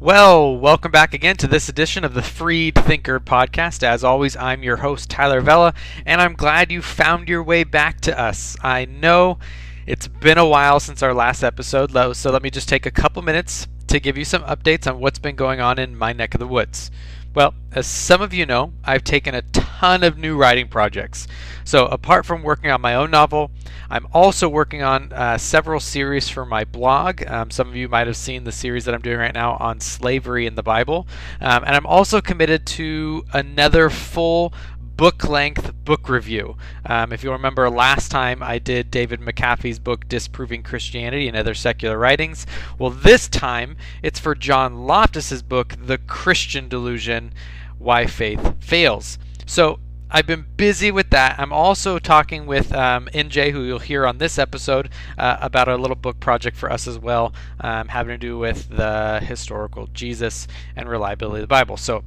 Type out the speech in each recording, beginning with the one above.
Well, welcome back again to this edition of the Freed Thinker podcast. As always, I'm your host, Tyler Vella, and I'm glad you found your way back to us. I know it's been a while since our last episode, so let me just take a couple minutes to give you some updates on what's been going on in my neck of the woods. Well, as some of you know, I've taken a ton of new writing projects. So, apart from working on my own novel, I'm also working on uh, several series for my blog. Um, some of you might have seen the series that I'm doing right now on slavery in the Bible. Um, and I'm also committed to another full book length book review. Um, if you remember last time I did David McAfee's book Disproving Christianity and Other Secular Writings. Well, this time it's for John Loftus's book The Christian Delusion Why Faith Fails. So I've been busy with that. I'm also talking with um, NJ, who you'll hear on this episode, uh, about a little book project for us as well, um, having to do with the historical Jesus and reliability of the Bible. So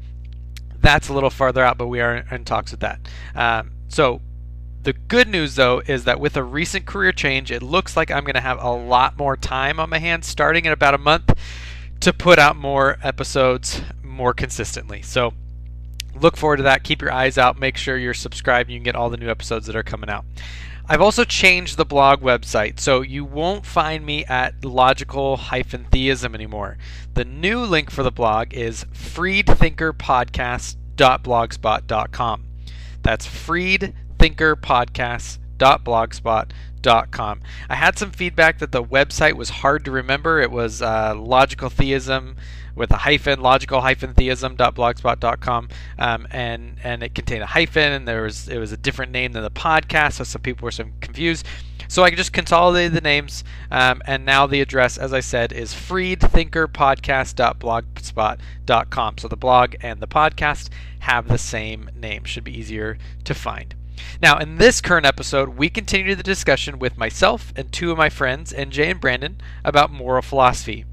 that's a little farther out, but we are in talks with that. Um, so the good news, though, is that with a recent career change, it looks like I'm going to have a lot more time on my hands starting in about a month to put out more episodes more consistently. So look forward to that. Keep your eyes out. Make sure you're subscribed. You can get all the new episodes that are coming out. I've also changed the blog website, so you won't find me at logical-theism anymore. The new link for the blog is freedthinkerpodcast.blogspot.com. That's freedthinkerpodcast.blogspot.com. I had some feedback that the website was hard to remember. It was uh, logical theism with a hyphen, logical hyphen theism.blogspot.com, um, and and it contained a hyphen, and there was it was a different name than the podcast, so some people were some confused. So I just consolidated the names, um, and now the address, as I said, is freedthinkerpodcast.blogspot.com. So the blog and the podcast have the same name. Should be easier to find. Now, in this current episode, we continue the discussion with myself and two of my friends, NJ and Brandon, about moral philosophy.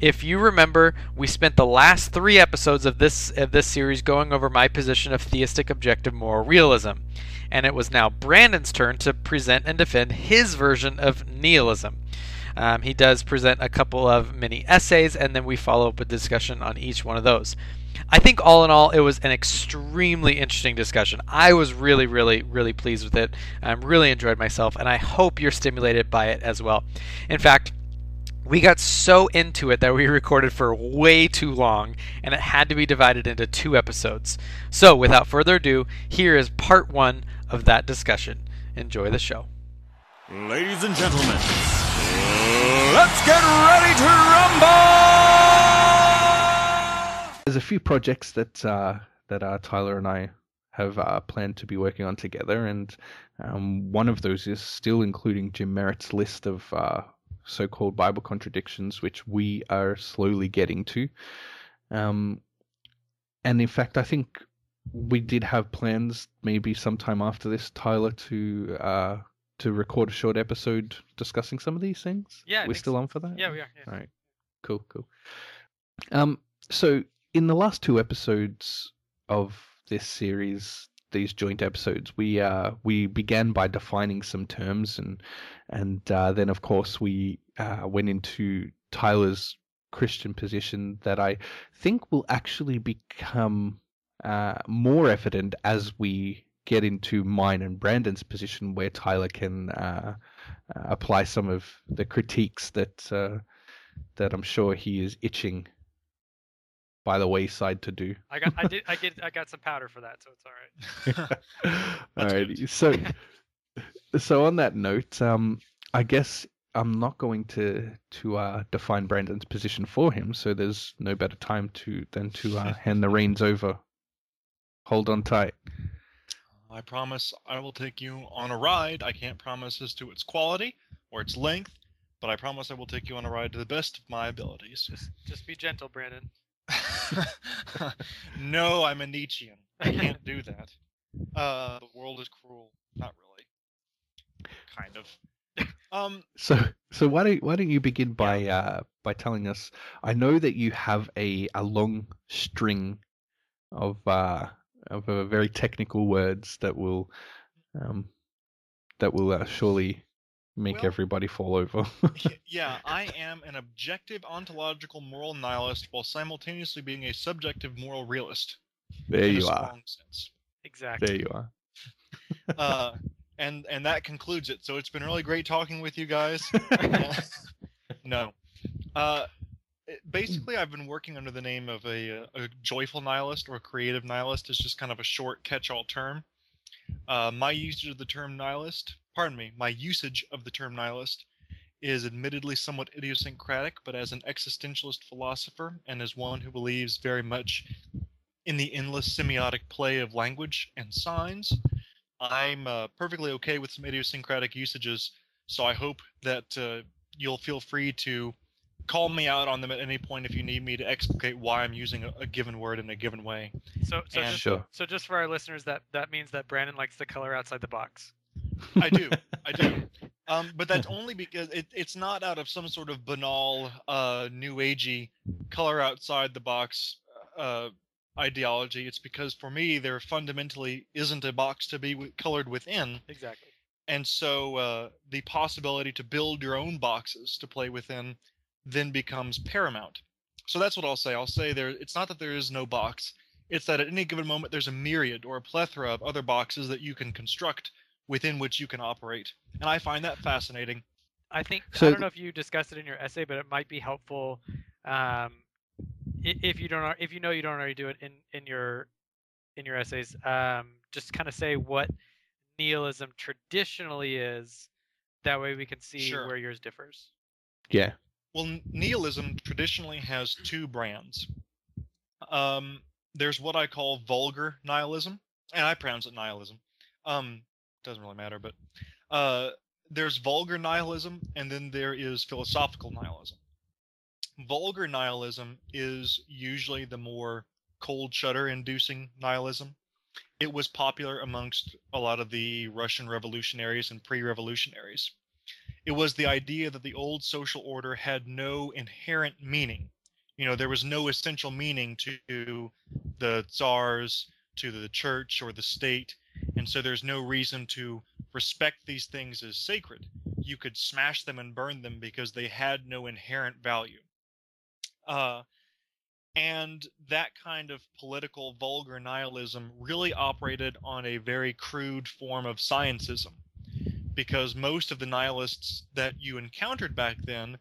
If you remember, we spent the last three episodes of this of this series going over my position of theistic objective moral realism, and it was now Brandon's turn to present and defend his version of nihilism. Um, he does present a couple of mini essays, and then we follow up with discussion on each one of those. I think all in all, it was an extremely interesting discussion. I was really, really, really pleased with it. I really enjoyed myself, and I hope you're stimulated by it as well. In fact, we got so into it that we recorded for way too long and it had to be divided into two episodes. So, without further ado, here is part one of that discussion. Enjoy the show. Ladies and gentlemen, let's get ready to rumble! There's a few projects that uh, that uh, Tyler and I have uh, planned to be working on together, and um, one of those is still including Jim Meritt's list of uh, so-called Bible contradictions, which we are slowly getting to. Um, and in fact, I think we did have plans, maybe sometime after this, Tyler, to uh, to record a short episode discussing some of these things. Yeah, we're still so. on for that. Yeah, we are. Yeah. All right, cool, cool. Um, so in the last two episodes of this series, these joint episodes, we uh, we began by defining some terms, and and uh, then of course we uh, went into Tyler's Christian position that I think will actually become uh, more evident as we get into mine and Brandon's position, where Tyler can uh, uh, apply some of the critiques that that I'm sure he is itching by the wayside to do. I got, I did, I get, I got some powder for that, so it's all right. all right. So, so on that note, um, I guess I'm not going to to uh, define Brandon's position for him. So there's no better time to than to uh, hand the reins over. Hold on tight. I promise I will take you on a ride. I can't promise as to its quality or its length, but I promise I will take you on a ride to the best of my abilities. Just, just be gentle, Brandon. no, I'm a Nietzschean. I can't do that. Uh, the world is cruel. Not really. Kind of. Um. So, so why don't why don't you begin by yeah. uh by telling us? I know that you have a a long string of uh of uh, very technical words that will um that will uh, surely make Well- everybody fall over. yeah, I am an objective ontological moral nihilist while simultaneously being a subjective moral realist. there you are. sense. Exactly. There you are. Uh, and and that concludes it. So it's been really great talking with you guys. no. Uh, basically, I've been working under the name of a, uh, a joyful nihilist or a creative nihilist. It's just kind of a short catch-all term. Uh, my usage of the term nihilist, pardon me, my usage of the term nihilist is admittedly somewhat idiosyncratic, but as an existentialist philosopher and as one who believes very much in the endless semiotic play of language and signs, I'm uh, perfectly okay with some idiosyncratic usages. So I hope that uh, you'll feel free to call me out on them at any point if you need me to explicate why I'm using a, a given word in a given way. So, so And- just, Sure. so just for our listeners, that that means that Brandon likes the color outside the box. I do, I do. Um, but that's only because it, it's not out of some sort of banal, uh, new agey color outside the box uh, ideology. It's because for me, there fundamentally isn't a box to be w- colored within. Exactly. and so uh, the possibility to build your own boxes to play within then becomes paramount so that's what i'll say i'll say there it's not that there is no box it's that at any given moment there's a myriad or a plethora of other boxes that you can construct within which you can operate and i find that fascinating I think So I don't know if you discussed it in your essay, but it might be helpful um, if you don't if you know you don't already do it in in your in your essays. Um, just kind of say what nihilism traditionally is. That way we can see Sure. where yours differs. Yeah. Well, nihilism traditionally has two brands. Um, there's what I call vulgar nihilism, and I pronounce it nihilism. Um, doesn't really matter, but uh, there's vulgar nihilism, and then there is philosophical nihilism. Vulgar nihilism is usually the more cold shudder inducing nihilism. It was popular amongst a lot of the Russian revolutionaries and pre revolutionaries it was the idea that the old social order had no inherent meaning. You know, there was no essential meaning to the czars, to the church or the state, and so there's no reason to respect these things as sacred. You could smash them and burn them because they had no inherent value. Uh, and that kind of political vulgar nihilism really operated on a very crude form of scientism because most of the nihilists that you encountered back then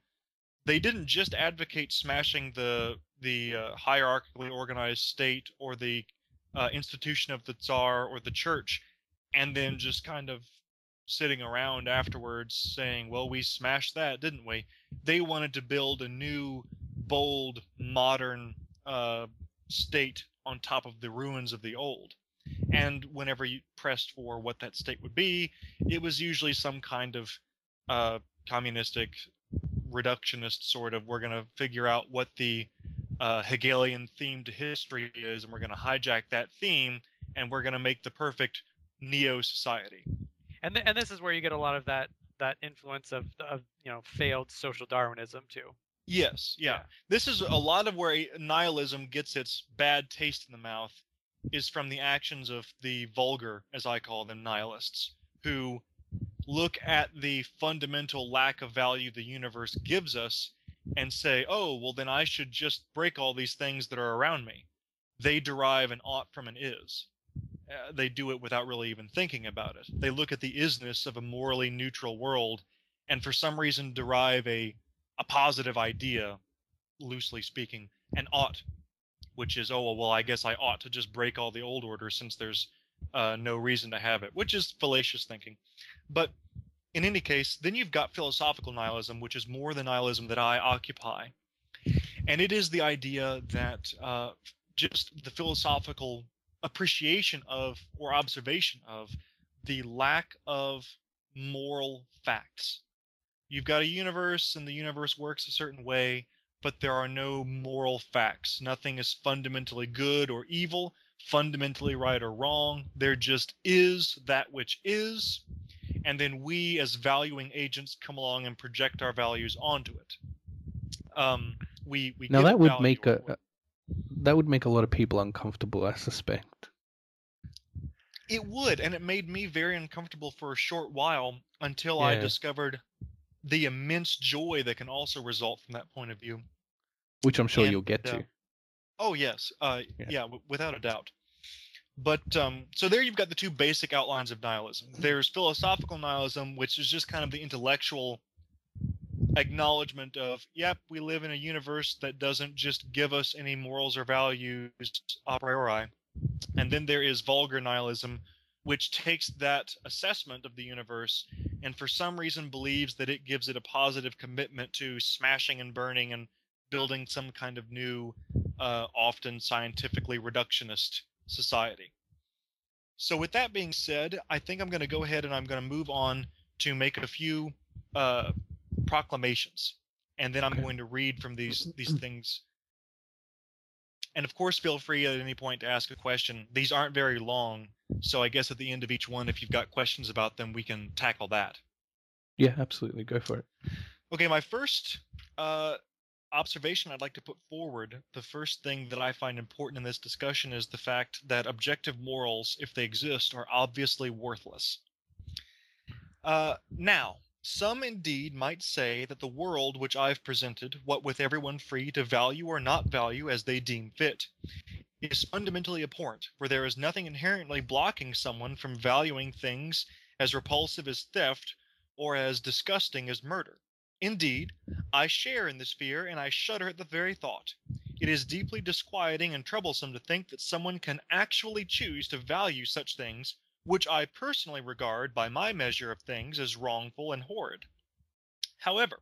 they didn't just advocate smashing the the uh, hierarchically organized state or the uh, institution of the tsar or the church and then just kind of sitting around afterwards saying well we smashed that didn't we? They wanted to build a new bold modern uh, state on top of the ruins of the old. And whenever you pressed for what that state would be it was usually some kind of uh, communistic reductionist sort of we're going to figure out what the uh, hegelian theme to history is and we're going to hijack that theme and we're going to make the perfect neo society And th- and this is where you get a lot of that that influence of of you know failed social Darwinism too. yes yeah. Yeah. this is a lot of where nihilism gets its bad taste in the mouth is from the actions of the vulgar as i call them nihilists who look at the fundamental lack of value the universe gives us and say, oh, well, then I should just break all these things that are around me. They derive an ought from an is. Uh, they do it without really even thinking about it. They look at the isness of a morally neutral world and for some reason derive a, a positive idea, loosely speaking, an ought, which is, oh, well, I guess I ought to just break all the old order since there's uh, no reason to have it, which is fallacious thinking. But in any case, then you've got philosophical nihilism, which is more the nihilism that I occupy. And it is the idea that uh, just the philosophical appreciation of or observation of the lack of moral facts. You've got a universe, and the universe works a certain way, but there are no moral facts. Nothing is fundamentally good or evil, fundamentally right or wrong. There just is that which is, and then we as valuing agents come along and project our values onto it. Um, we we Now that would make a what- that would make a lot of people uncomfortable, I suspect. It would, and it made me very uncomfortable for a short while until I discovered the immense joy that can also result from that point of view. which I'm sure And, you'll get uh, to. Oh yes, uh, Yeah. yeah, w- without a doubt. But um, so there you've got the two basic outlines of nihilism. There's philosophical nihilism, which is just kind of the intellectual acknowledgement of, yep, we live in a universe that doesn't just give us any morals or values a priori. And then there is vulgar nihilism, which takes that assessment of the universe and for some reason believes that it gives it a positive commitment to smashing and burning and building some kind of new, uh, often scientifically reductionist society. So, with that being said, I think I'm going to go ahead and I'm going to move on to make a few uh, proclamations, and then I'm Okay. going to read from these these things. And of course, feel free at any point to ask a question. These aren't very long, so I guess at the end of each one, if you've got questions about them, we can tackle that. Yeah, absolutely. Go for it. Okay, my first uh, observation I'd like to put forward, the first thing that I find important in this discussion is the fact that objective morals, if they exist, are obviously worthless. Uh, now, some indeed might say that the world which I've presented, what with everyone free to value or not value as they deem fit, is fundamentally abhorrent, for there is nothing inherently blocking someone from valuing things as repulsive as theft or as disgusting as murder. Indeed, I share in this fear and I shudder at the very thought. It is deeply disquieting and troublesome to think that someone can actually choose to value such things, which I personally regard by my measure of things as wrongful and horrid. However,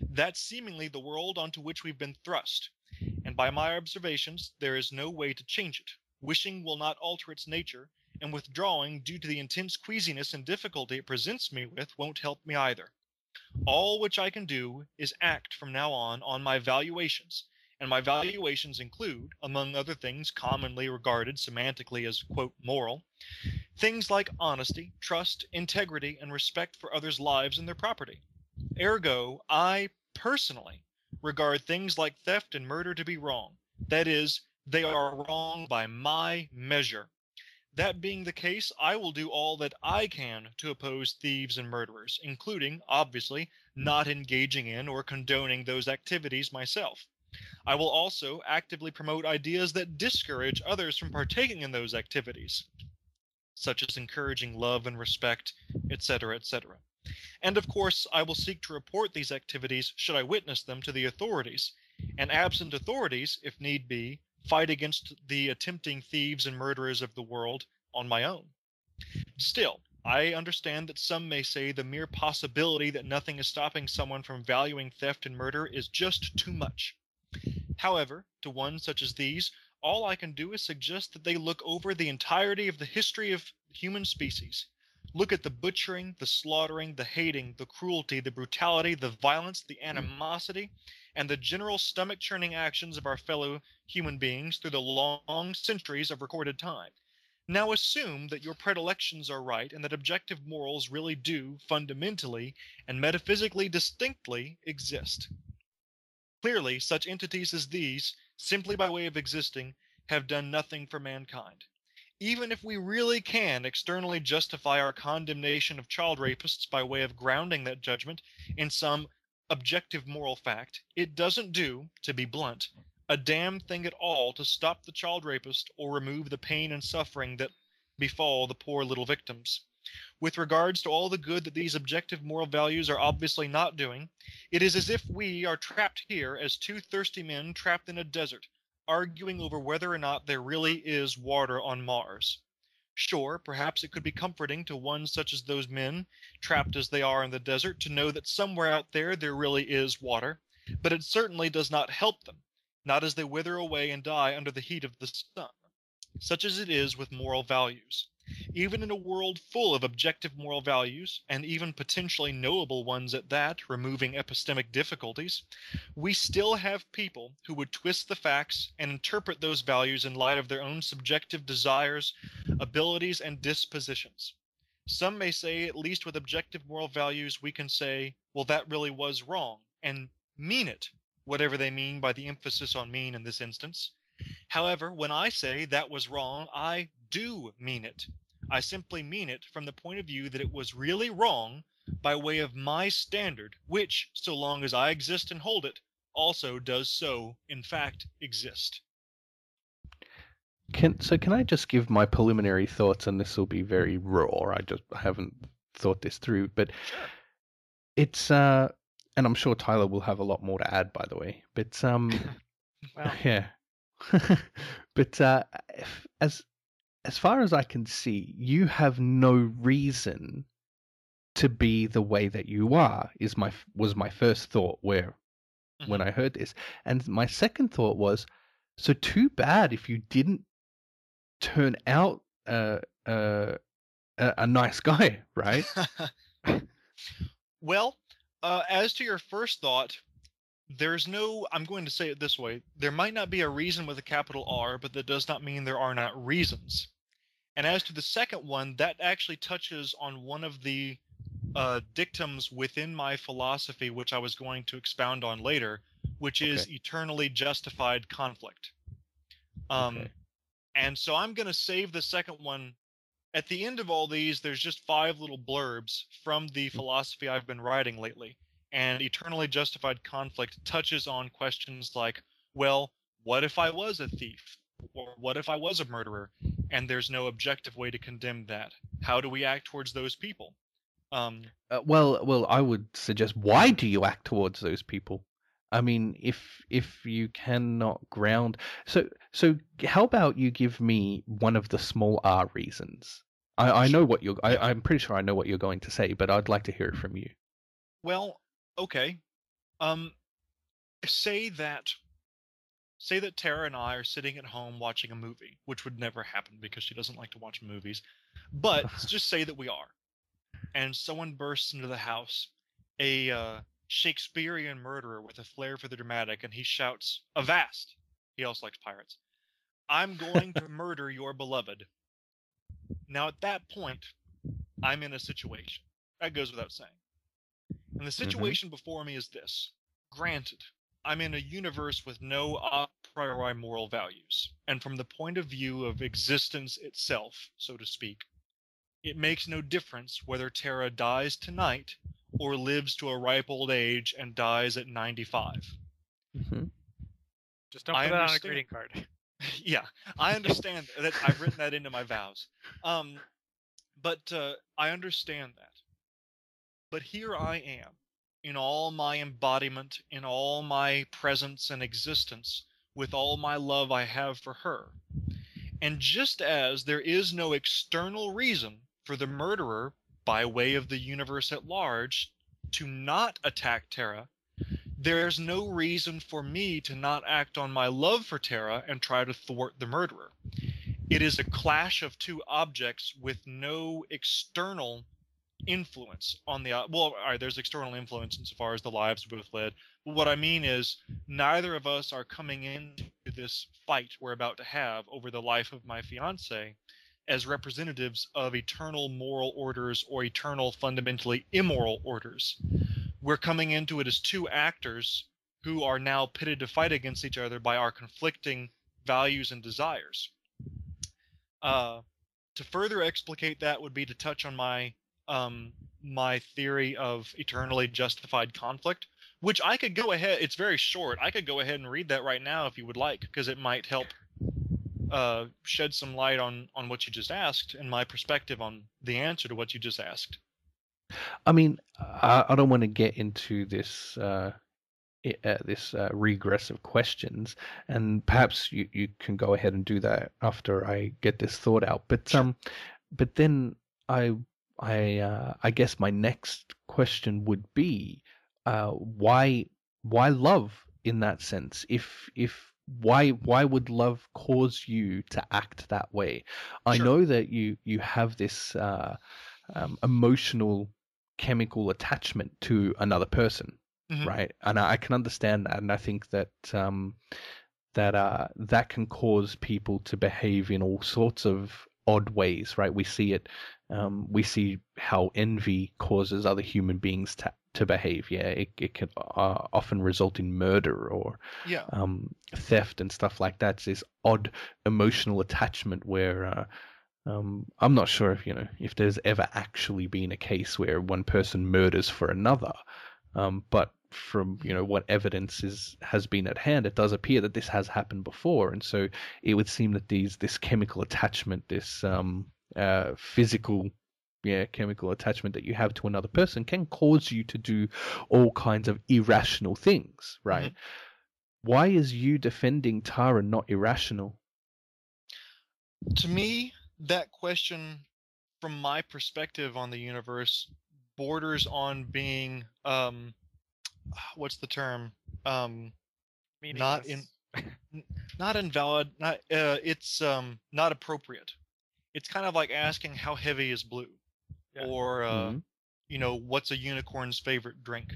that's seemingly the world onto which we've been thrust, and by my observations, there is no way to change it. Wishing will not alter its nature, and withdrawing due to the intense queasiness and difficulty it presents me with won't help me either. All which I can do is act from now on on my valuations, and my valuations include, among other things commonly regarded semantically as quote moral, things like honesty, trust, integrity, and respect for others' lives and their property. Ergo, I personally regard things like theft and murder to be wrong. That is, they are wrong by my measure. That being the case, I will do all that I can to oppose thieves and murderers, including, obviously, hmm. not engaging in or condoning those activities myself. I will also actively promote ideas that discourage others from partaking in those activities, such as encouraging love and respect, etc., etc. And of course, I will seek to report these activities should I witness them to the authorities, and absent authorities, if need be, fight against the attempting thieves and murderers of the world on my own. Still, I understand that some may say the mere possibility that nothing is stopping someone from valuing theft and murder is just too much. However, to one such as these, all I can do is suggest that they look over the entirety of the history of human species. Look at the butchering, the slaughtering, the hating, the cruelty, the brutality, the violence, the hmm. animosity, and the general stomach churning actions of our fellow human beings through the long centuries of recorded time. Now assume that your predilections are right and that objective morals really do fundamentally and metaphysically distinctly exist. Clearly, such entities as these, simply by way of existing, have done nothing for mankind. Even if we really can externally justify our condemnation of child rapists by way of grounding that judgment in some objective moral fact, it doesn't do, to be blunt, a damn thing at all to stop the child rapist or remove the pain and suffering that befall the poor little victims. With regards to all the good that these objective moral values are obviously not doing, it is as if we are trapped here as two thirsty men trapped in a desert, arguing over whether or not there really is water on Mars. Sure, perhaps it could be comforting to one such as those men, trapped as they are in the desert, to know that somewhere out there there really is water, but it certainly does not help them, not as they wither away and die under the heat of the sun. Such as it is with moral values. Even in a world full of objective moral values, and even potentially knowable ones at that, removing epistemic difficulties, we still have people who would twist the facts and interpret those values in light of their own subjective desires, abilities, and dispositions. Some may say, at least with objective moral values, we can say, well, that really was wrong, and mean it, whatever they mean by the emphasis on mean in this instance. However, when I say that was wrong, I do mean it. I simply mean it from the point of view that it was really wrong by way of my standard, which, so long as I exist and hold it, also does so, in fact, exist. Can so can I just give my preliminary thoughts, and this will be very raw. I just haven't thought this through, but Sure. it's uh, and I'm sure Tyler will have a lot more to add, by the way. But um, Well, yeah, but uh, if, as as far as I can see, you have no reason to be the way that you are. Is my was my first thought where when Mhm. I heard this, and my second thought was, so too bad if you didn't turn out uh, uh, a, a nice guy, right? well, uh, as to your first thought, there's no. I'm going to say it this way: there might not be a reason with a capital R, but that does not mean there are not reasons. And as to the second one, that actually touches on one of the uh, dictums within my philosophy, which I was going to expound on later, which is Okay. eternally justified conflict. Um, Okay. And so I'm going to save the second one. At the end of all these, there's just five little blurbs from the philosophy I've been writing lately. And eternally justified conflict touches on questions like, well, what if I was a thief? Or what if I was a murderer? And there's no objective way to condemn that. How do we act towards those people? Um, Uh, well, well, I would suggest why do you act towards those people? I mean, if if you cannot ground, so so how about you give me one of the small R reasons? I, I know what you're. I, I'm pretty sure I know what you're going to say, but I'd like to hear it from you. Well, okay. Um, say that, say that Tara and I are sitting at home watching a movie, which would never happen because she doesn't like to watch movies. But just say that we are, and someone bursts into the house, a uh, Shakespearean murderer with a flair for the dramatic, and he shouts, "Avast!" He also likes pirates. I'm going to murder your beloved. Now, at that point, I'm in a situation. That goes without saying. And the situation before me is this. Granted, I'm in a universe with no a priori moral values, and from the point of view of existence itself, so to speak, it makes no difference whether Terra dies tonight or lives to a ripe old age and dies at 95. Mm-hmm. just don't I put that on a greeting card. yeah, I understand that. I've written that into my vows. Um, but uh, I understand that. But here I am, in all my embodiment, in all my presence and existence, with all my love I have for her. And just as there is no external reason for the murderer, by way of the universe at large, to not attack Terra, there's no reason for me to not act on my love for Terra and try to thwart the murderer. It is a clash of two objects with no external influence on the. Well, all right, there's external influence insofar as the lives both led. But what I mean is, neither of us are coming into this fight we're about to have over the life of my fiance as representatives of eternal moral orders or eternal fundamentally immoral orders we're coming into it as two actors who are now pitted to fight against each other by our conflicting values and desires. Uh, to further explicate that would be to touch on my um, my theory of eternally justified conflict, which I could go ahead. It's very short. I could go ahead and read that right now if you would like, because it might help uh, shed some light on on what you just asked and my perspective on the answer to what you just asked. I mean, I, I don't want to get into this uh, uh, this uh, regress of questions, and perhaps you, you can go ahead and do that after I get this thought out. But um, but then I I uh, I guess my next question would be, uh, why why love in that sense? If if why why would love cause you to act that way? I Sure. know that you you have this uh, um, emotional chemical attachment to another person Mhm. right and I, I can understand that and i think that um that uh that can cause people to behave in all sorts of odd ways right we see it um we see how envy causes other human beings to to behave yeah it, it can uh, often result in murder or Yeah. um, theft and stuff like that. It's this odd emotional attachment where uh, Um, I'm not sure if you know if there's ever actually been a case where one person murders for another, um, but from you know what evidence is has been at hand, it does appear that this has happened before, and so it would seem that these this chemical attachment, this um, uh, physical yeah, chemical attachment that you have to another person can cause you to do all kinds of irrational things, right? Why is you defending Tara not irrational? To me, that question, from my perspective on the universe, borders on being um, what's the term? Um, not in, not invalid. Not uh, it's um not appropriate. It's kind of like asking how heavy is blue, Yeah. or uh, Mhm. you know what's a unicorn's favorite drink.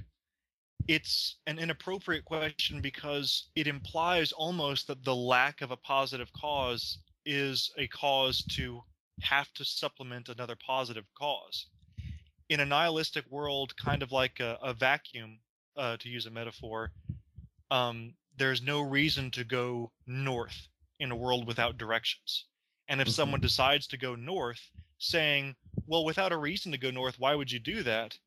It's an inappropriate question because it implies almost that the lack of a positive cause is a cause to have to supplement another positive cause. In a nihilistic world, kind of like a, a vacuum, uh, to use a metaphor, um, there's no reason to go north in a world without directions. And if someone decides to go north, saying, "Well, without a reason to go north, why would you do that?"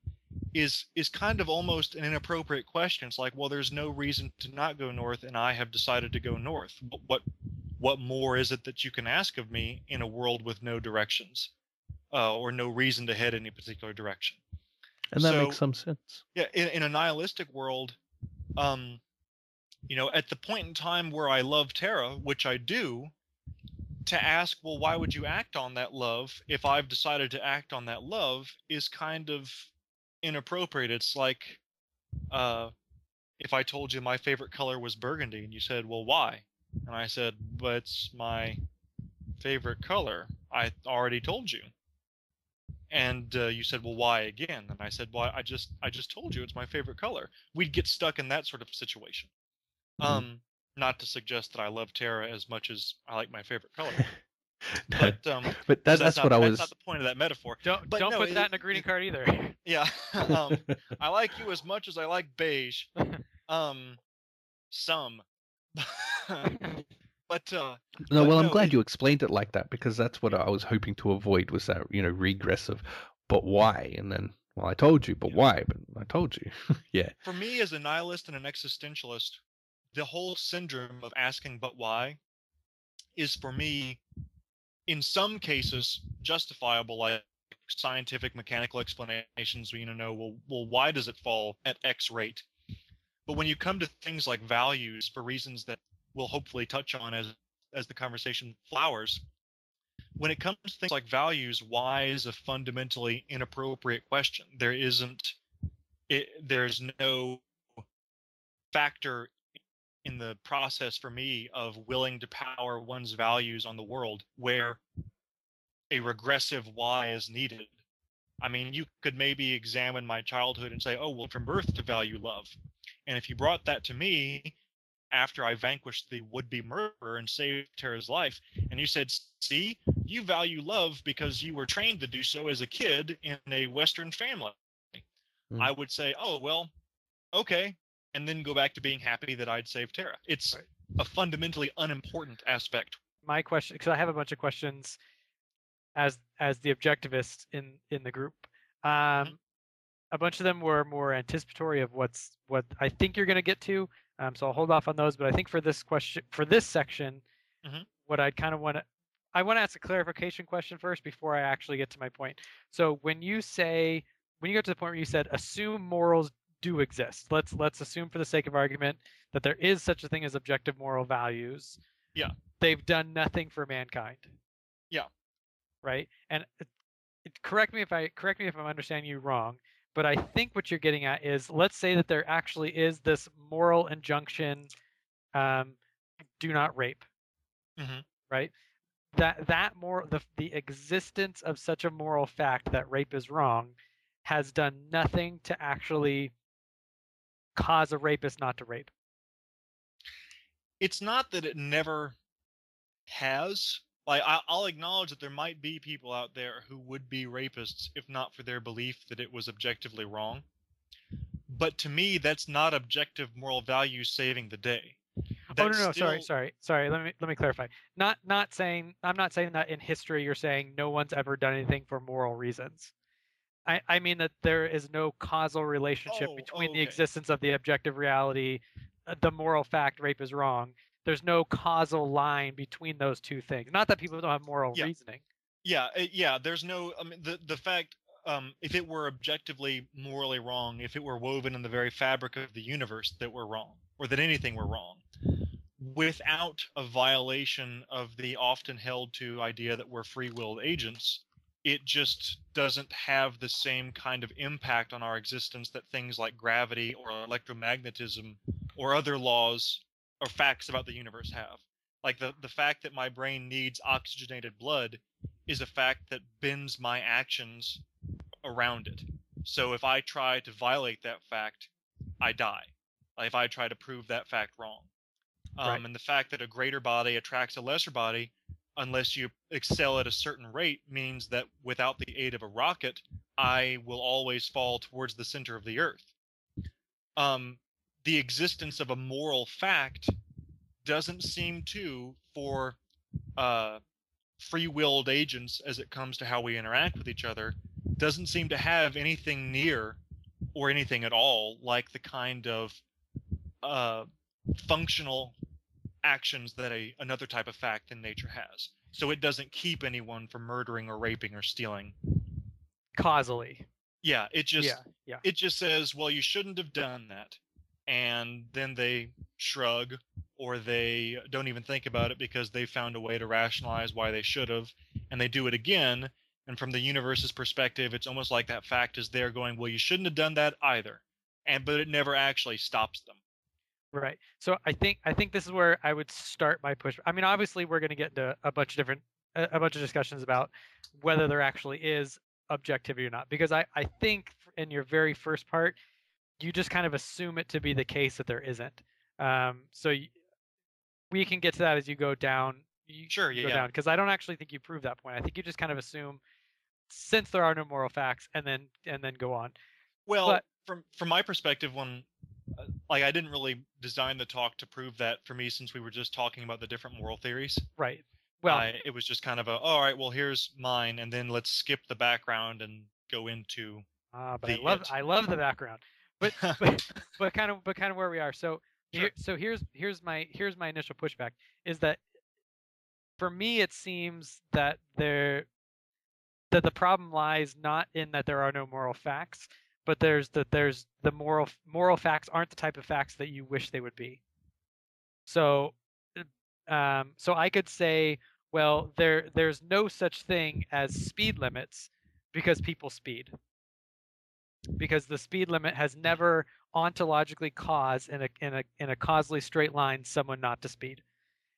is is kind of almost an inappropriate question. It's like, "Well, there's no reason to not go north, and I have decided to go north. But what what more is it that you can ask of me in a world with no directions, uh, or no reason to head any particular direction?" And that So- makes some sense. yeah in, in a nihilistic world um you know at the point in time where i love Terra, which i do to ask well why would you act on that love if i've decided to act on that love? is kind of inappropriate. It's like uh if i told you my favorite color was burgundy and you said well why and i said but it's my favorite color. I already told you and uh, you said well why again and i said well i just i just told you it's my favorite color we'd get stuck in that sort of situation Mhm. um not to suggest that i love Terra as much as i like my favorite color No, but um but that, that's, not, what I was. that's was. not the point of that metaphor Don't But don't no, put it- that in a greeting it- card either. yeah um i like you as much as i like beige um some but uh No, But well, I'm glad it- you explained it like that because that's what I was hoping to avoid was that you know regress of, but why? And then, well, I told you, but why? But I told you, yeah. for me as a nihilist and an existentialist the whole syndrome of asking but why is for me in some cases justifiable like scientific mechanical explanations we you know well, well why does it fall at x rate but when you come to things like values for reasons that we'll hopefully touch on as as the conversation flowers when it comes to things like values why is a fundamentally inappropriate question there isn't it, there's no factor in the process for me of willing to power one's values on the world where a regressive why is needed. I mean, you could maybe examine my childhood and say, oh, well, from birth to value love. And if you brought that to me after I vanquished the would be murderer and saved Tara's life, and you said, see, you value love because you were trained to do so as a kid in a Western family, Hmm. I would say, oh, well, okay. And then go back to being happy that I'd saved Tara. It's Right. a fundamentally unimportant aspect. My question, because I have a bunch of questions as as the objectivist in in the group. Um, a bunch of them were more anticipatory of what's what I think you're going to get to. Um, so I'll hold off on those. But I think for this question, for this section, Mhm. what I'd kind of want to, I want to ask a clarification question first before I actually get to my point. So when you say, when you get to the point where you said assume morals do exist, let's let's assume for the sake of argument that there is such a thing as objective moral values. Yeah. They've done nothing for mankind. Yeah. Right. And it, it, correct me if I correct me if I'm understanding you wrong, but I think what you're getting at is let's say that there actually is this moral injunction, um, do not rape. Mhm. Right. That that more the the existence of such a moral fact that rape is wrong has done nothing to actually cause a rapist not to rape. It's not that it never has. Like I, I'll acknowledge that there might be people out there who would be rapists if not for their belief that it was objectively wrong. But to me, that's not objective moral value saving the day. that oh no, no, sorry, still- sorry, sorry. Let me let me clarify. Not not saying I'm not saying that in history you're saying no one's ever done anything for moral reasons. I, I mean that there is no causal relationship Oh, between the existence of the objective reality, uh, the moral fact rape is wrong. There's no causal line between those two things. Not that people don't have moral Yeah. reasoning. Yeah, uh, yeah. There's no. I mean, the the fact. Um, if it were objectively morally wrong, if it were woven in the very fabric of the universe that we're wrong, or that anything were wrong, without a violation of the often held to idea that we're free willed agents, it just doesn't have the same kind of impact on our existence that things like gravity or electromagnetism or other laws or facts about the universe have. Like the, the fact that my brain needs oxygenated blood is a fact that bends my actions around it. So if I try to violate that fact, I die. Like if I try to prove that fact wrong. Um, Right. And the fact that a greater body attracts a lesser body, unless you excel at a certain rate, means that without the aid of a rocket, I will always fall towards the center of the earth. Um, the existence of a moral fact doesn't seem to, for uh, free-willed agents, as it comes to how we interact with each other, doesn't seem to have anything near or anything at all like the kind of uh, functional actions that a another type of fact in nature has. So it doesn't keep anyone from murdering or raping or stealing. Causally. Yeah, it just yeah, yeah. it just says, well, you shouldn't have done that. And then they shrug or they don't even think about it because they found a way to rationalize why they should have and they do it again. And from the universe's perspective, it's almost like that fact is there going, well, you shouldn't have done that either. And but it never actually stops them. Right. So I think I think this is where I would start my push. I mean, obviously, we're going to get into a bunch of different a, bunch of discussions about whether there actually is objectivity or not. Because I I think in your very first part, you just kind of assume it to be the case that there isn't. Um, so y we can get to that as you go down. You Sure, go yeah, yeah. down because I don't actually think you prove that point. I think you just kind of assume since there are no moral facts, and then and then go on. Well, But- from from my perspective, when uh, like I didn't really design the talk to prove that for me, since we were just talking about the different moral theories. Right. Well, I, it was just kind of a, "Oh, all right, well, here's mine, and then let's skip the background and go into. ah, but I love it. I love the background. but but but kind of but kind of where we are. So Sure. here, so here's here's my here's my initial pushback is that for me it seems that there that the problem lies not in that there are no moral facts, but there's that there's the moral moral facts aren't the type of facts that you wish they would be. So uh, um so I could say well there there's no such thing as speed limits because people speed because the speed limit has never ontologically caused in a in a in a causally straight line someone not to speed.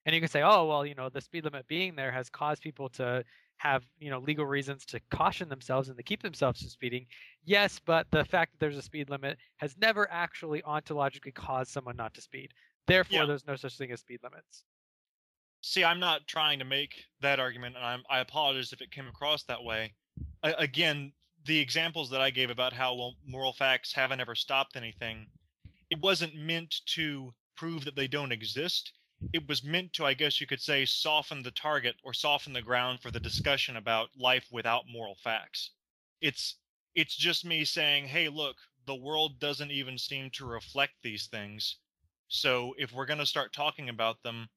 And you can say, oh well, you know, the speed limit being there has caused people to have you know legal reasons to caution themselves and to keep themselves from speeding. Yes, but the fact that there's a speed limit has never actually ontologically caused someone not to speed. Therefore, Yeah. there's no such thing as speed limits. See, I'm not trying to make that argument, and I'm, I apologize if it came across that way. A- again, the examples that I gave about how well, moral facts haven't ever stopped anything, it wasn't meant to prove that they don't exist. It was meant to, I guess you could say, soften the target or soften the ground for the discussion about life without moral facts. It's it's just me saying, hey, look, the world doesn't even seem to reflect these things. So if we're going to start talking about them,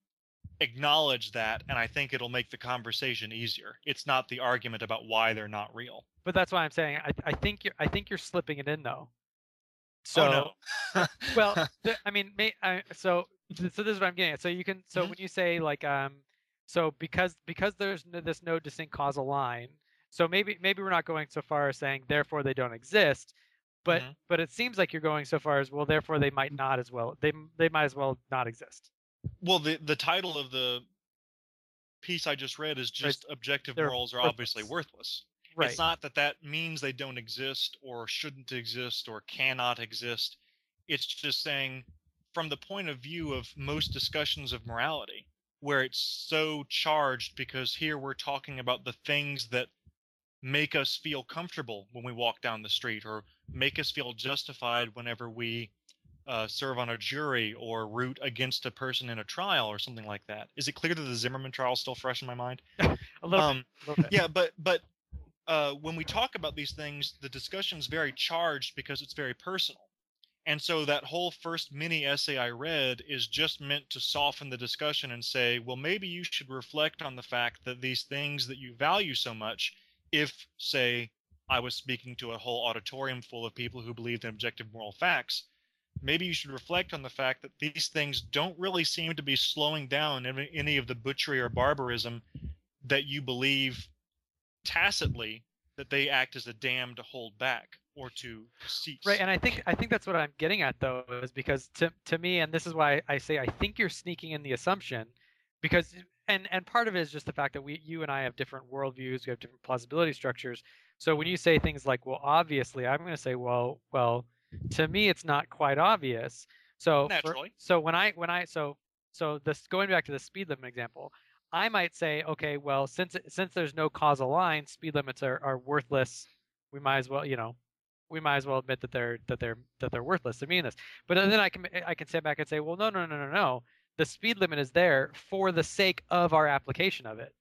acknowledge that and i think it'll make the conversation easier it's not the argument about why they're not real But that's why I'm saying I, I think you're I think you're slipping it in though. So oh no well, the, I mean, may, I, so so this is what I'm getting at. So you can so Mhm. when you say like um, so because because there's no, this no distinct causal line. So maybe maybe we're not going so far as saying therefore they don't exist, but Mhm. but it seems like you're going so far as well therefore they might not as well they they might as well not exist. Well the the title of the piece i just read is just objective they're morals are obviously worthless. worthless Right. it's not that that means they don't exist or shouldn't exist or cannot exist it's just saying from the point of view of most discussions of morality where it's so charged because here we're talking about the things that make us feel comfortable when we walk down the street or make us feel justified whenever we uh, serve on a jury or root against a person in a trial or something like that. Is it clear that the Zimmerman trial is still fresh in my mind? A little, Um, little yeah, but but uh, when we talk about these things, the discussion is very charged because it's very personal. And so that whole first mini essay I read is just meant to soften the discussion and say, well, maybe you should reflect on the fact that these things that you value so much, if, say, I was speaking to a whole auditorium full of people who believed in objective moral facts, maybe you should reflect on the fact that these things don't really seem to be slowing down any of the butchery or barbarism that you believe tacitly that they act as a dam to hold back or to cease. Right, and I think I think that's what I'm getting at though, is because to to me, and this is why I say I think you're sneaking in the assumption, because and and part of it is just the fact that we you and I have different worldviews, we have different plausibility structures. So when you say things like, well, obviously, I'm going to say, well, well, to me, it's not quite obvious. So for- so when I when I so so this going back to the speed limit example, I might say, okay, well, since since there's no causal line, speed limits are, are worthless. We might as well, you know, we might as well admit that they're that they're that they're worthless to mean this. But then I can I can sit back and say, well, no, no, no, no, no. The speed limit is there for the sake of our application of it.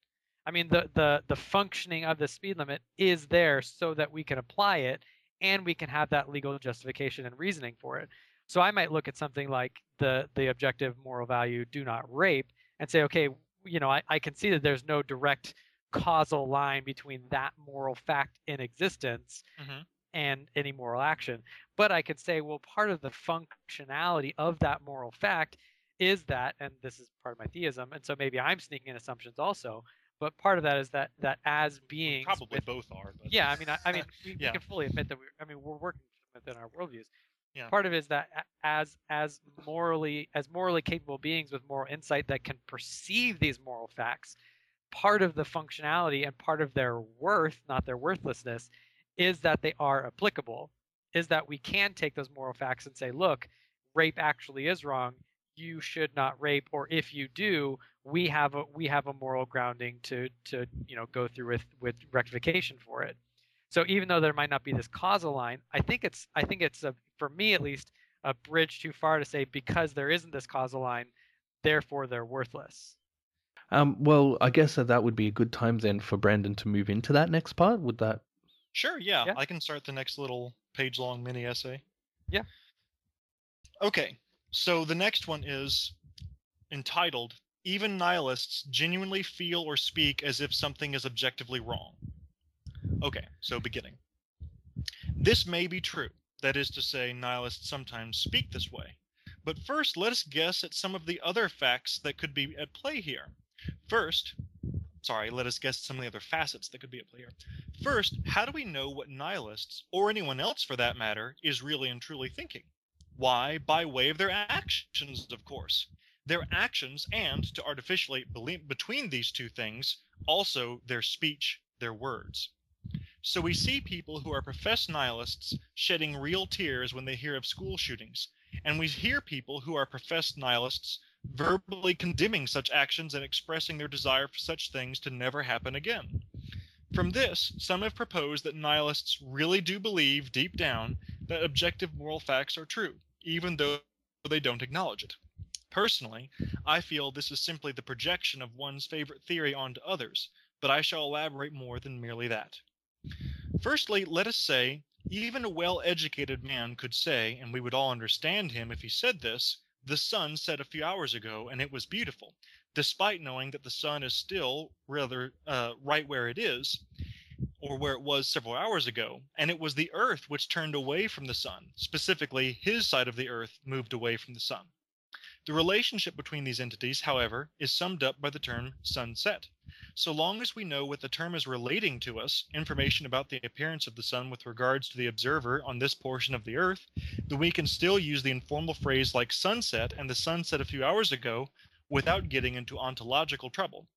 I mean, the the the functioning of the speed limit is there so that we can apply it and we can have that legal justification and reasoning for it. So I might look at something like the the objective moral value do not rape and say, okay, you know, I, I can see that there's no direct causal line between that moral fact in existence Mhm. and any moral action. But I could say, well, part of the functionality of that moral fact is that, and this is part of my theism, and so maybe I'm sneaking in assumptions also. But part of that is that that as beings, Probably with- both are. But yeah, I mean, I, I mean, we, Yeah. we can fully admit that we, I mean, we're working within our worldviews. Yeah. Part of it is that as as morally as morally capable beings with moral insight that can perceive these moral facts, part of the functionality and part of their worth, not their worthlessness, is that they are applicable. Is that we can take those moral facts and say, look, rape actually is wrong. You should not rape, or if you do, we have a we have a moral grounding to to you know go through with with rectification for it. So even though there might not be this causal line, I think it's I think it's a for me at least a bridge too far to say because there isn't this causal line, therefore they're worthless. Um, well, I guess that that would be a good time then for Brandon to move into that next part. Would that? Sure, yeah, Yeah. I can start the next little page long mini essay. Yeah. Okay, so the next one is entitled Even Nihilists Genuinely Feel or Speak as if Something is Objectively Wrong. Okay, so beginning. This may be true. That is to say, nihilists sometimes speak this way. But first, let us guess at some of the other facts that could be at play here. First, sorry, let us guess at some of the other facets that could be at play here. First, how do we know what nihilists, or anyone else for that matter, is really and truly thinking? Why, by way of their actions, of course. Their actions, and, to artificially believe between these two things, also their speech, their words. So we see people who are professed nihilists shedding real tears when they hear of school shootings, and we hear people who are professed nihilists verbally condemning such actions and expressing their desire for such things to never happen again. From this, some have proposed that nihilists really do believe deep down that objective moral facts are true, even though they don't acknowledge it. Personally, I feel this is simply the projection of one's favorite theory onto others, but I shall elaborate more than merely that. Firstly, let us say, even a well educated man could say, and we would all understand him if he said this, the sun set a few hours ago and it was beautiful, despite knowing that the sun is still rather uh, right where it is, or where it was several hours ago, and it was the earth which turned away from the sun. Specifically, his side of the earth moved away from the sun. The relationship between these entities, however, is summed up by the term sunset. So long as we know what the term is relating to us, information about the appearance of the sun with regards to the observer on this portion of the earth, then we can still use the informal phrase like sunset and the sunset a few hours ago without getting into ontological trouble.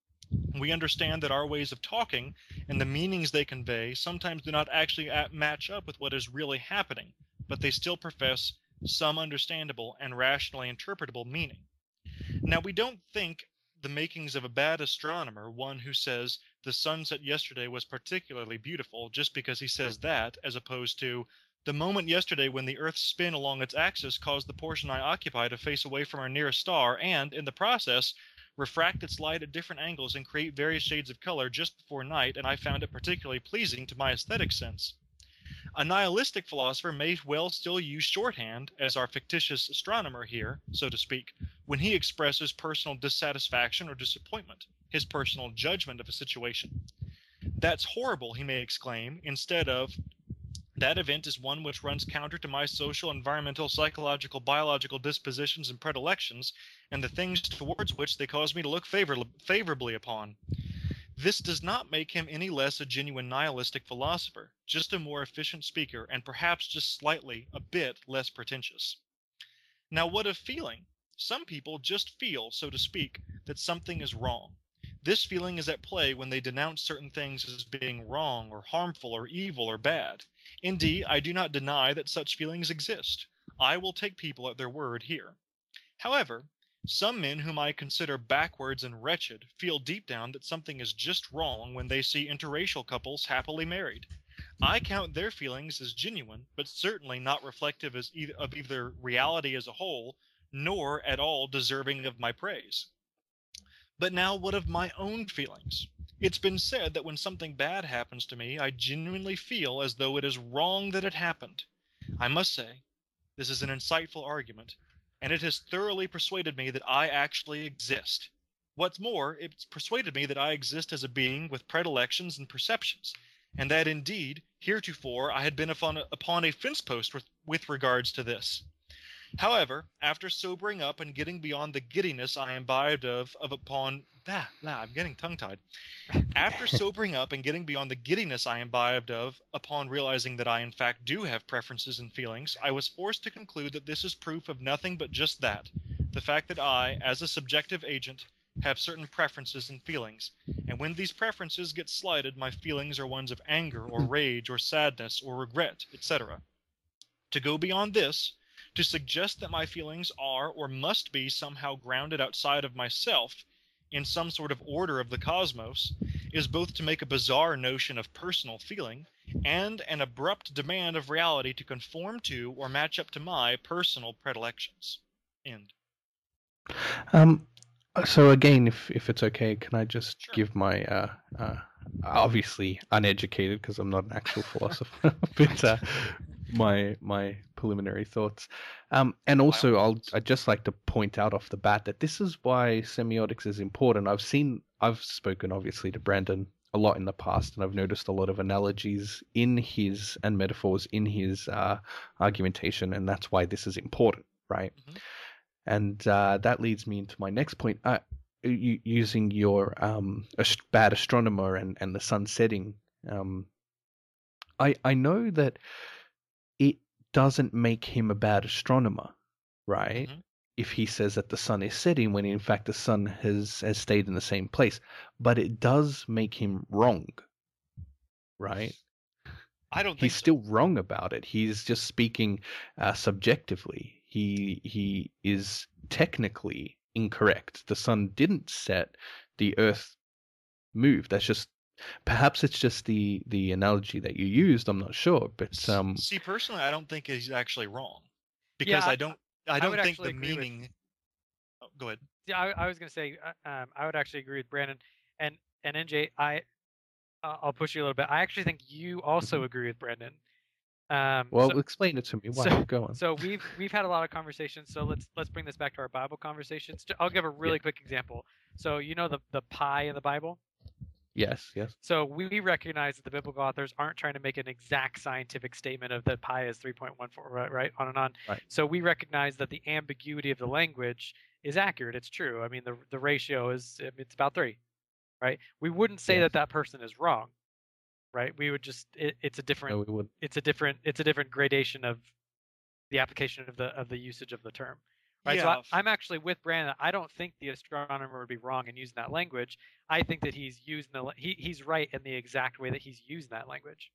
We understand that our ways of talking and the meanings they convey sometimes do not actually at- match up with what is really happening, but they still profess some understandable and rationally interpretable meaning. Now, we don't think the makings of a bad astronomer, one who says the sunset yesterday was particularly beautiful, just because he says that, as opposed to The moment yesterday when the Earth's spin along its axis caused the portion I occupy to face away from our nearest star, and, in the process, refract its light at different angles and create various shades of color just before night, and I found it particularly pleasing to my aesthetic sense. A nihilistic philosopher may well still use shorthand, as our fictitious astronomer here, so to speak, when he expresses personal dissatisfaction or disappointment, his personal judgment of a situation. That's horrible, he may exclaim, instead of that event is one which runs counter to my social, environmental, psychological, biological dispositions and predilections, and the things towards which they cause me to look favor- favorably upon. This does not make him any less a genuine nihilistic philosopher, just a more efficient speaker, and perhaps just slightly, a bit, less pretentious. Now, what of feeling? Some people just feel, so to speak, that something is wrong. This feeling is at play when they denounce certain things as being wrong or harmful or evil or bad. Indeed, I do not deny that such feelings exist. I will take people at their word here. However, some men whom I consider backwards and wretched feel deep down that something is just wrong when they see interracial couples happily married. I count their feelings as genuine, but certainly not reflective either, of either reality as a whole, nor at all deserving of my praise. But now, what of my own feelings? It's been said that when something bad happens to me, I genuinely feel as though it is wrong that it happened. I must say, this is an insightful argument, and it has thoroughly persuaded me that I actually exist. What's more, it's persuaded me that I exist as a being with predilections and perceptions, and that indeed, heretofore, I had been upon a, a fence post with, with regards to this. However, after sobering up and getting beyond the giddiness I imbibed of, of upon that, nah, I'm getting tongue tied. After sobering up and getting beyond the giddiness I imbibed of upon realizing that I in fact do have preferences and feelings, I was forced to conclude that this is proof of nothing but just that the fact that I, as a subjective agent, have certain preferences and feelings, and when these preferences get slighted, my feelings are ones of anger or hmm. rage or sadness or regret, etc. To go beyond this, to suggest that my feelings are or must be somehow grounded outside of myself in some sort of order of the cosmos is both to make a bizarre notion of personal feeling and an abrupt demand of reality to conform to or match up to my personal predilections. End. Um, so again, if if it's okay, can I just Sure. give my uh, uh, obviously uneducated because I'm not an actual philosopher, but uh, my my preliminary thoughts. Um, and also, I'll I'd just like to point out off the bat that this is why semiotics is important. I've seen I've spoken obviously to Brandon a lot in the past, and I've noticed a lot of analogies in his and metaphors in his uh, argumentation, and that's why this is important, right? Mhm. And uh, that leads me into my next point. Uh, using your um, bad astronomer and, and the sun setting, um, I I know that doesn't make him a bad astronomer, right? Mhm. If he says that the sun is setting when in fact the sun has has stayed in the same place, but it does make him wrong, right? I don't think He's so. still wrong about it. He's just speaking uh, subjectively. He he is technically incorrect. The sun didn't set. The Earth moved. That's just perhaps it's just the the analogy that you used. I'm not sure, but um, See, personally, I don't think he's actually wrong because I- I don't. I I don't would think actually the agree with- meaning. Oh, go ahead. Yeah, I, I was going to say, uh, um, I would actually agree with Brandon and and NJ. I uh, I'll push you a little bit. I actually think you also agree with Brandon. Um, well, so, explain it to me. Why? so- Go on. so we've we've had a lot of conversations. So let's let's bring this back to our Bible conversations. I'll give a really quick example. So you know the the pi in the Bible. Yes, yes. So we recognize that the biblical authors aren't trying to make an exact scientific statement of that pi is 3.14, right, right, on and on. Right. So we recognize that the ambiguity of the language is accurate. It's true. I mean, the the ratio is it's about three, right? We wouldn't say Yes. that that person is wrong, right? We would just it, it's a different No, it's a different it's a different gradation of the application of the of the usage of the term. Right. So Yeah, I, f- I'm actually with Brandon. I don't think the astronomer would be wrong in using that language. I think that he's using the he he's right in the exact way that he's using that language.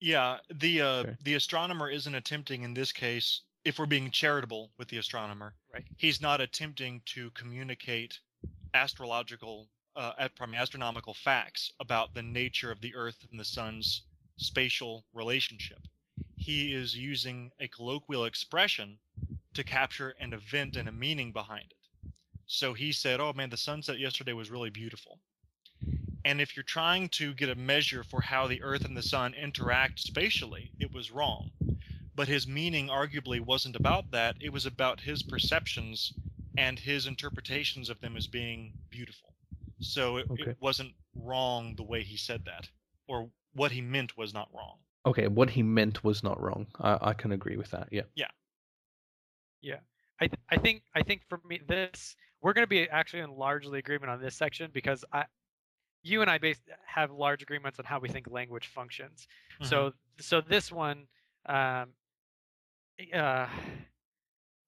Yeah, the uh, Okay. the astronomer isn't attempting in this case, if we're being charitable with the astronomer, Right. he's not attempting to communicate astrological, uh, at- pardon me, astronomical facts about the nature of the Earth and the Sun's spatial relationship. he is using a colloquial expression to capture an event and a meaning behind it. So he said, "Oh man, the sunset yesterday was really beautiful." And if you're trying to get a measure for how the Earth and the Sun interact spatially, it was wrong. But his meaning arguably wasn't about that. It was about his perceptions and his interpretations of them as being beautiful. So it, Okay. it wasn't wrong the way he said that, or what he meant was not wrong. Okay, what he meant was not wrong. I, I can agree with that. Yeah. Yeah. I th- I think I think for me this we're going to be actually in largely agreement on this section because I you and I base have large agreements on how we think language functions. So so this one um uh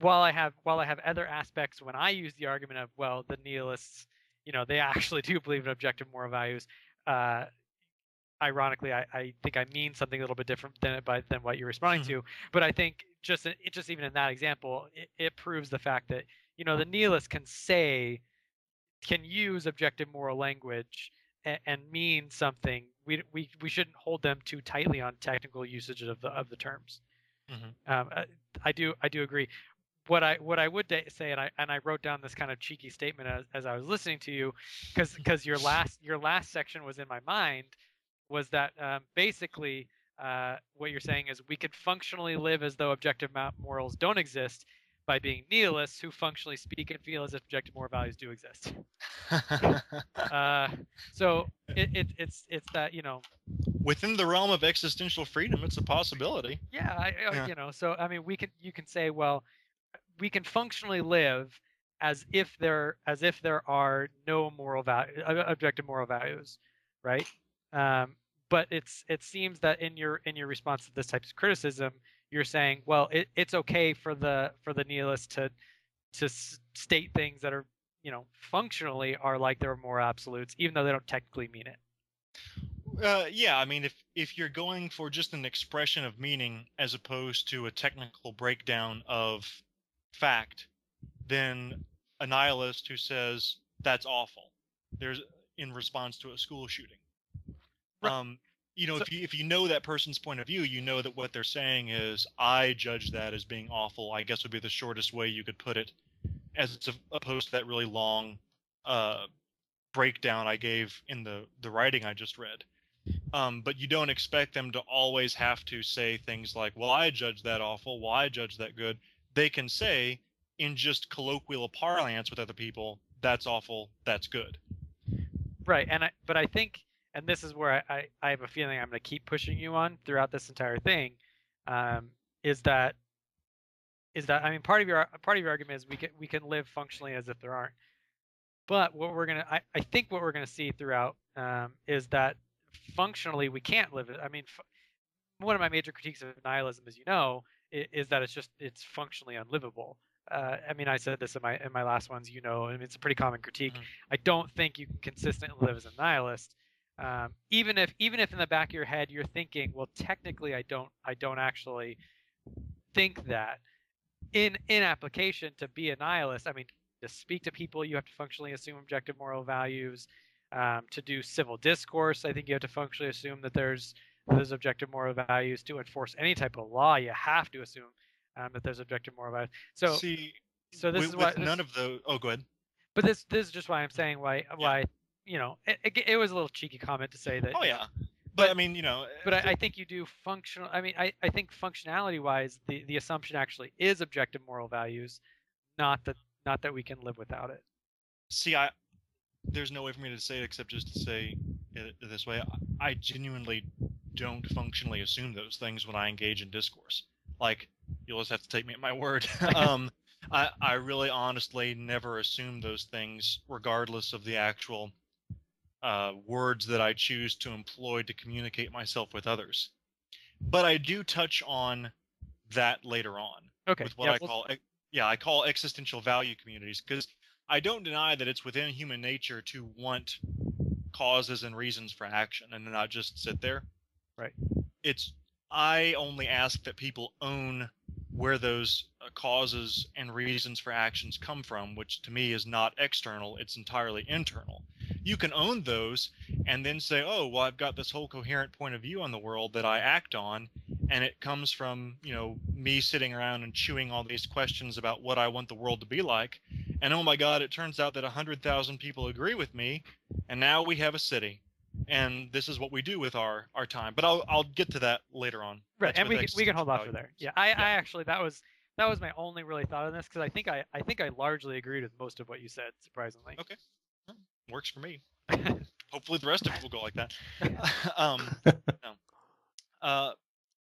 while I have while I have other aspects when I use the argument of well the nihilists you know they actually do believe in objective moral values uh ironically I, I think I mean something a little bit different than by than what you're responding Mhm. to but I think just it just even in that example it, it proves the fact that you know the nihilists can say can use objective moral language and, and mean something. We, we we shouldn't hold them too tightly on technical usage of the of the terms. Mhm. um, I, I do I do agree. What I what I would da- say and I and I wrote down this kind of cheeky statement as, as I was listening to you because because your last your last section was in my mind was that um, basically uh, what you're saying is we could functionally live as though objective mo- morals don't exist by being nihilists who functionally speak and feel as if objective moral values do exist. Uh, so it, it, it's it's that you know Within the realm of existential freedom, it's a possibility. yeah, I, I, Yeah. you know so I mean we can you can say well we can functionally live as if there as if there are no moral value objective moral values right um, but it's it seems that in your in your response to this type of criticism you're saying well it, it's okay for the for the nihilist to to state things that are you know functionally are like they're more absolutes even though they don't technically mean it Uh, yeah, I mean, if if you're going for just an expression of meaning as opposed to a technical breakdown of fact, then a nihilist who says that's awful, there's in response to a school shooting. Um, you know, So- if you if you know that person's point of view, you know that what they're saying is, I judge that as being awful. I guess would be the shortest way you could put it, as opposed to that really long uh, breakdown I gave in the the writing I just read. Um, but you don't expect them to always have to say things like, "Well, I judge that awful. Well, I judge that good." They can say, in just colloquial parlance with other people, "That's awful. That's good." Right, and I but I think, and this is where I, I, I have a feeling I'm going to keep pushing you on throughout this entire thing, um, is that is that I mean part of your part of your argument is we can we can live functionally as if there aren't, but what we're gonna I, I think what we're gonna see throughout um, is that functionally we can't live it. I mean, f- one of my major critiques of nihilism, as you know, is, is that it's just it's functionally unlivable. Uh, I mean, I said this in my in my last ones. You know, I mean, it's a pretty common critique. Mhm. I don't think you can consistently live as a nihilist. Um, even if even if in the back of your head you're thinking, well, technically I don't I don't actually think that. In in application to be a nihilist, I mean, to speak to people, you have to functionally assume objective moral values. Um, to do civil discourse, I think you have to functionally assume that there's there's objective moral values. To enforce any type of law, you have to assume um, that there's objective moral values. So See, so this with, is this- none of those. Oh, go ahead. but this this is just why I'm saying why why you know it, it, it was a little cheeky comment to say that. Oh yeah, but, But- I mean, you know, But I, I think you do functional. I mean, I, I think functionality wise, the, the assumption actually is objective moral values, not that not that we can live without it. see, I there's no way for me to say it except just to say it this way. I, I genuinely don't functionally assume those things when I engage in discourse. Like you'll just have to take me at my word. um, I I really honestly never assume those things, regardless of the actual uh, words that I choose to employ to communicate myself with others. But I do touch on that later on Okay. with what yeah, I well, call yeah, I call existential value communities because I don't deny that it's within human nature to want causes and reasons for action and not just sit there. Right. It's I only ask that people own where those uh, causes and reasons for actions come from, which to me is not external, it's entirely internal. You can own those and then say, "Oh, well I've got this whole coherent point of view on the world that I act on and it comes from you know me sitting around and chewing all these questions about what I want the world to be like, and oh my God, it turns out that a hundred thousand people agree with me, and now we have a city, and this is what we do with our our time. But I'll I'll get to that later on. Right, That's and we can, we can hold off for there. Yeah, I, Yeah. I actually that was that was my only really thought on this because I think I I think I largely agreed with most of what you said. Surprisingly. Okay. Value. Works for me. Hopefully, the rest of it will go like that. um, no. Uh,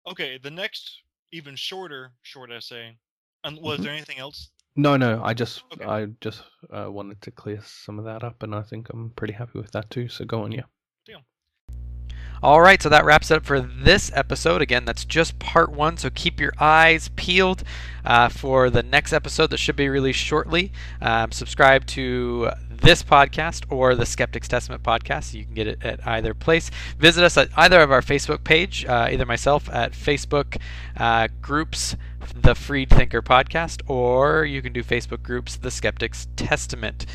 okay, the next even shorter short essay. And was Mhm. there anything else? No, no. I just Okay. I just uh, wanted to clear some of that up, and I think I'm pretty happy with that too. So go on, yeah. All right, so that wraps it up for this episode. Again, that's just part one, so keep your eyes peeled uh, for the next episode that should be released shortly. Um, subscribe to this podcast or the Skeptics Testament podcast. You can get it at either place. Visit us at either of our Facebook page, uh, either myself at Facebook uh, groups, the Freed Thinker podcast, or you can do Facebook groups, the Skeptics Testament.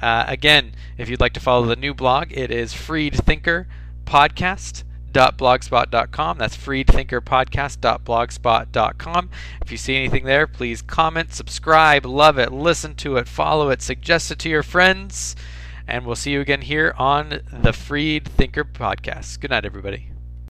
Uh, again, if you'd like to follow the new blog, it is Freed Thinker podcast.blogspot.com. That's freedthinkerpodcast.blogspot.com. If you see anything there, please comment, subscribe, love it, listen to it, follow it, suggest it to your friends, and we'll see you again here on the Freed Thinker podcast. Good night, everybody.